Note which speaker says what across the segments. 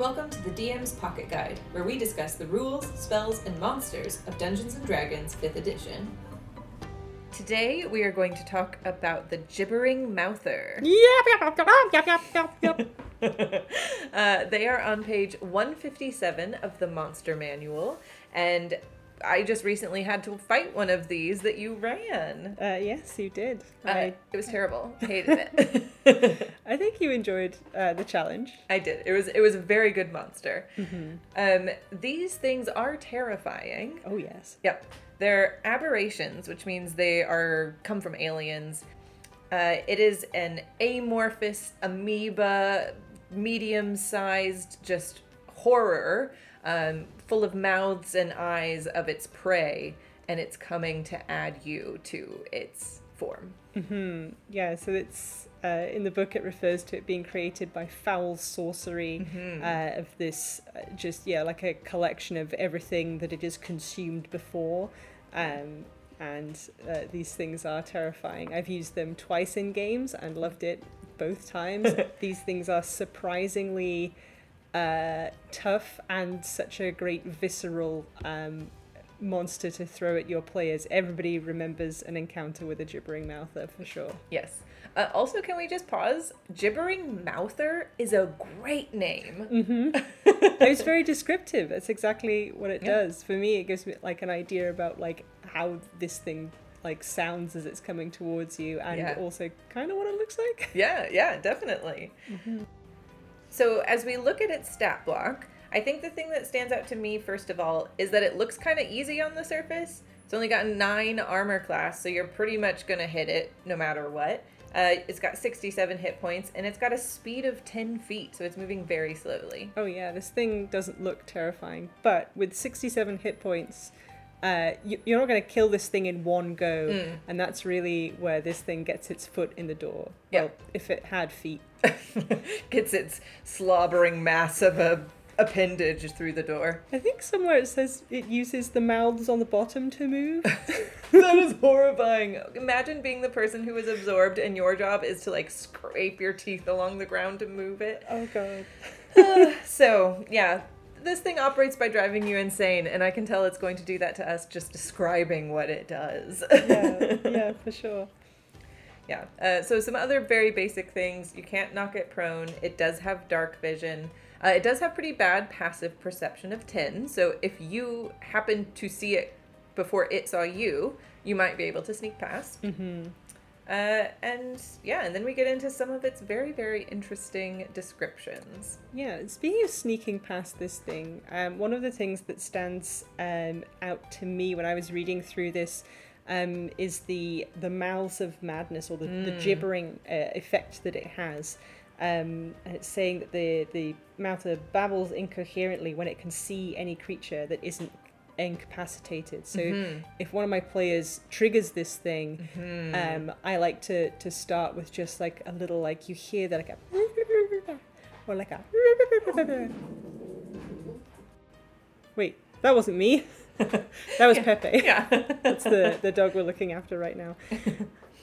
Speaker 1: Welcome to the DM's Pocket Guide, where we discuss the rules, spells, and monsters of Dungeons and Dragons 5th edition. Today we are going to talk about the Gibbering Mouther.
Speaker 2: Yep, yep, yep, yep, yep, yep.
Speaker 1: Uh, they are on page 157 of the Monster Manual, and I just recently had to fight one of these that you ran.
Speaker 2: Uh, yes, you did.
Speaker 1: Uh,
Speaker 2: I,
Speaker 1: it was terrible. I hated it.
Speaker 2: I think you enjoyed uh, the challenge.
Speaker 1: I did. It was it was a very good monster. Um, these things are terrifying.
Speaker 2: Oh yes.
Speaker 1: Yep. They're aberrations, which means they are come from aliens. Uh, it is an amorphous amoeba, medium-sized, just horror, um, full of mouths and eyes of its prey, and it's coming to add you to its form.
Speaker 2: Yeah. So it's uh, in the book. It refers to it being created by foul sorcery uh, of this, uh, just yeah, like a collection of everything that it has consumed before. Um, and uh, these things are terrifying. I've used them twice in games and loved it both times. these things are surprisingly uh, tough and such a great visceral um, monster to throw at your players. Everybody remembers an encounter with a gibbering mouther for sure.
Speaker 1: Yes. Uh, also, can we just pause? Gibbering Mouther is a great name. Mm-hmm.
Speaker 2: it's very descriptive. That's exactly what it
Speaker 1: Yeah.
Speaker 2: does. For me, it gives me like an idea about like how this thing like sounds as it's coming towards you, and
Speaker 1: Yeah.
Speaker 2: also kind of what it looks like.
Speaker 1: Yeah, yeah, definitely. So, as we look at its stat block, I think the thing that stands out to me, first of all, is that it looks kind of easy on the surface. It's only got nine armor class, so you're pretty much going to hit it no matter what. Uh, it's got 67 hit points, and it's got a speed of 10 feet, so it's moving very slowly.
Speaker 2: Oh yeah, this thing doesn't look terrifying, but with 67 hit points, uh, you, you're not going to kill this thing in one go,
Speaker 1: Mm.
Speaker 2: and that's really where this thing gets its foot in the door.
Speaker 1: Yeah.
Speaker 2: Well, if it had feet.
Speaker 1: Gets its slobbering mass of a appendage through the door.
Speaker 2: I think somewhere it says it uses the mouths on the bottom to move.
Speaker 1: that is horrifying. Imagine being the person who is absorbed, and your job is to like scrape your teeth along the ground to move it.
Speaker 2: oh god.
Speaker 1: So, yeah, this thing operates by driving you insane, and I can tell it's going to do that to us just describing what it does.
Speaker 2: Yeah, yeah, for sure.
Speaker 1: yeah. Uh, so, some other very basic things you can't knock it prone. It does have dark vision. Uh, it does have pretty bad passive perception of 10. So, if you happen to see it before it saw you, you might be able to sneak past.
Speaker 2: hmm
Speaker 1: Uh, and yeah, and then we get into some of its very, very interesting descriptions.
Speaker 2: Yeah, speaking of sneaking past this thing, um, one of the things that stands um, out to me when I was reading through this um, is the the mouths of madness or the, the gibbering uh, effect that it has. Um, and it's saying that the the mouth babbles incoherently when it can see any creature that isn't incapacitated. So if one of my players triggers this thing, um, I like to to start with just like a little like you hear that like a or like a wait that wasn't me. That was Pepe.
Speaker 1: Yeah.
Speaker 2: that's the the dog we're looking after right now.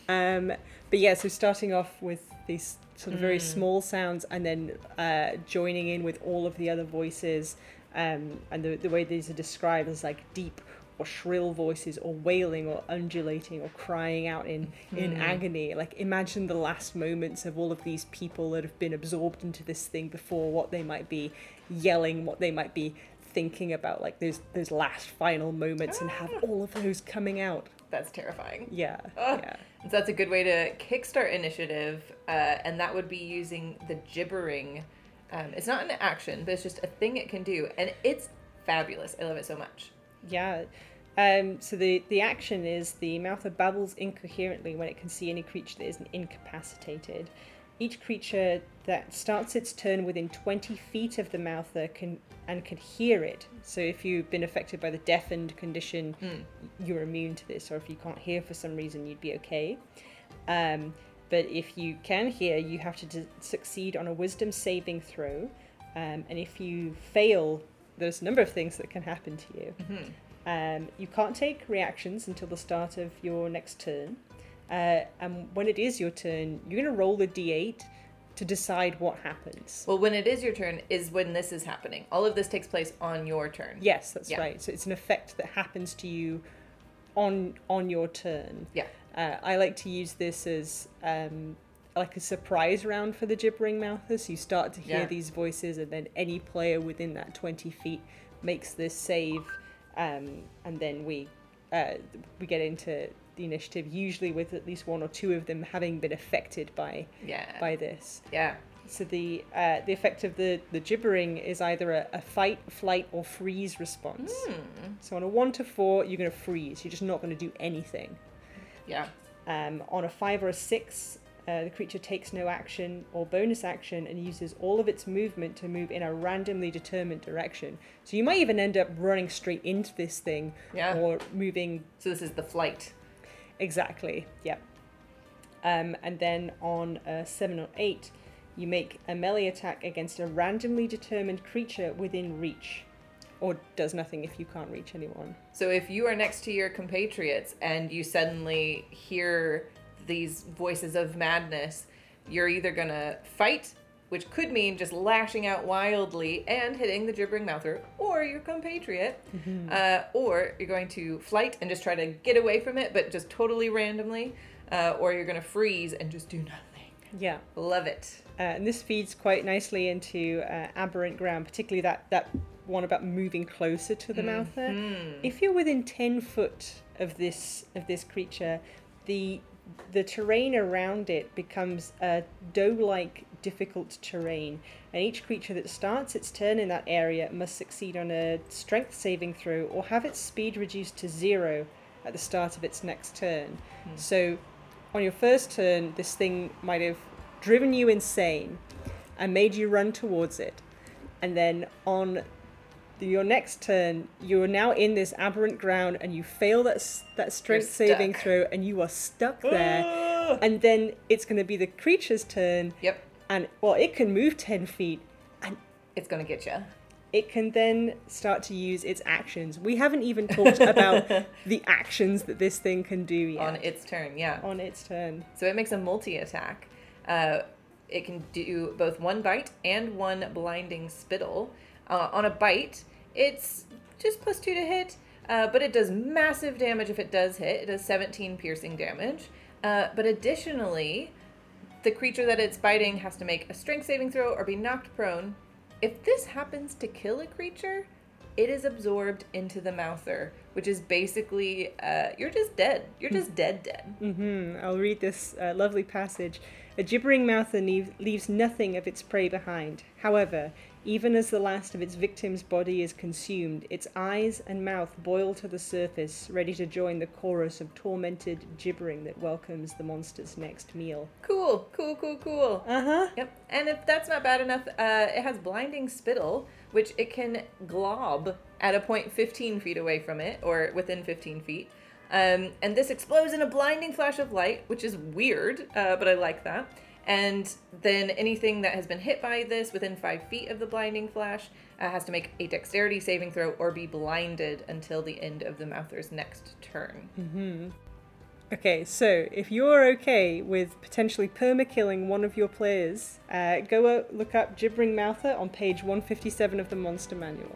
Speaker 2: Um but yeah so starting off with these sort of very small sounds and then uh joining in with all of the other voices um and the, the way these are described as like deep or shrill voices or wailing or undulating or crying out in in agony. Like imagine the last moments of all of these people that have been absorbed into this thing before what they might be yelling what they might be thinking about. Like those those last final moments and have all of those coming out.
Speaker 1: That's terrifying.
Speaker 2: yeah yeah.
Speaker 1: So that's a good way to kickstart initiative, uh, and that would be using the gibbering. Um, it's not an action, but it's just a thing it can do, and it's fabulous. I love it so much.
Speaker 2: Yeah. Um, so the, the action is the mouther babbles incoherently when it can see any creature that isn't incapacitated. Each creature that starts its turn within 20 feet of the mouther can and can hear it. So if you've been affected by the deafened condition, you're immune to this, or if you can't hear for some reason, you'd be okay. Um, but if you can hear, you have to d- succeed on a wisdom saving throw. Um, and if you fail, there's a number of things that can happen to you. Um, you can't take reactions until the start of your next turn. Uh, and when it is your turn, you're going to roll a d8 to decide what happens.
Speaker 1: Well, when it is your turn, is when this is happening. All of this takes place on your turn.
Speaker 2: Yes, that's
Speaker 1: Yeah.
Speaker 2: right. So it's an effect that happens to you on on your turn.
Speaker 1: Yeah.
Speaker 2: Uh, I like to use this as um, like a surprise round for the gibbering mouthers. You start to hear
Speaker 1: Yeah.
Speaker 2: these voices, and then any player within that twenty feet makes this save, um, and then we uh, we get into the initiative. Usually, with at least one or two of them having been affected by
Speaker 1: Yeah.
Speaker 2: by this.
Speaker 1: yeah.
Speaker 2: So the uh, the effect of the the gibbering is either a, a fight, flight, or freeze response.
Speaker 1: Hmm.
Speaker 2: So on a one to four, you're going to freeze. You're just not going to do anything.
Speaker 1: Yeah.
Speaker 2: Um, on a five or a six, uh, the creature takes no action or bonus action and uses all of its movement to move in a randomly determined direction. So you might even end up running straight into this thing
Speaker 1: Yeah.
Speaker 2: or moving
Speaker 1: So this is the flight.
Speaker 2: Exactly. Yep. Um, and then on a seven or eight, you make a melee attack against a randomly determined creature within reach, or does nothing if you can't reach anyone.
Speaker 1: So if you are next to your compatriots and you suddenly hear these voices of madness, you're either gonna fight, which could mean just lashing out wildly and hitting the gibbering mouther, or your compatriot, uh, or you're going to flight and just try to get away from it, but just totally randomly, uh, or you're gonna freeze and just do nothing.
Speaker 2: Yeah.
Speaker 1: Love it.
Speaker 2: Uh, and this feeds quite nicely into uh, aberrant ground, particularly that that one about moving closer to the mouther. Mm-hmm. If you're within ten foot of this of this creature, the the terrain around it becomes a dough-like difficult terrain, and each creature that starts its turn in that area must succeed on a strength saving throw or have its speed reduced to zero at the start of its next turn. Hmm. So, on your first turn, this thing might have driven you insane and made you run towards it, and then on your next turn, you are now in this aberrant ground, and you fail that that strength saving throw, and you are stuck there.
Speaker 1: Ah!
Speaker 2: and then it's going to be the creature's turn,
Speaker 1: Yep,
Speaker 2: and well, it can move ten feet, and
Speaker 1: it's gonna get you.
Speaker 2: it can then start to use its actions. We haven't even talked about the actions that this thing can do yet
Speaker 1: On its turn, yeah.
Speaker 2: on its turn.
Speaker 1: So it makes a multi attack. Uh, it can do both one bite and one blinding spittle. Uh, on a bite, it's just plus two to hit, uh, but it does massive damage if it does hit. It does 17 piercing damage. Uh, but additionally, the creature that it's biting has to make a strength saving throw or be knocked prone. If this happens to kill a creature, it is absorbed into the mouther, which is basically uh, you're just dead. You're just dead, dead.
Speaker 2: Mm-hmm. I'll read this uh, lovely passage. A gibbering mouther leave, leaves nothing of its prey behind. However, even as the last of its victim's body is consumed, its eyes and mouth boil to the surface, ready to join the chorus of tormented gibbering that welcomes the monster's next meal.
Speaker 1: Cool, cool, cool, cool.
Speaker 2: Uh huh.
Speaker 1: Yep. And if that's not bad enough, uh, it has blinding spittle, which it can glob at a point 15 feet away from it, or within 15 feet. Um, and this explodes in a blinding flash of light, which is weird, uh, but I like that. And then anything that has been hit by this within five feet of the blinding flash uh, has to make a dexterity saving throw or be blinded until the end of the Mouther's next turn.
Speaker 2: Okay, so if you're okay with potentially perma killing one of your players, uh, go look up Gibbering Mouther on page 157 of the Monster Manual.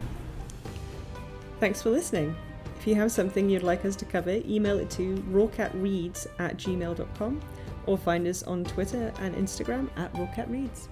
Speaker 2: Thanks for listening. If you have something you'd like us to cover, email it to roarcatreads at gmail.com or find us on Twitter and Instagram at roarcatreads.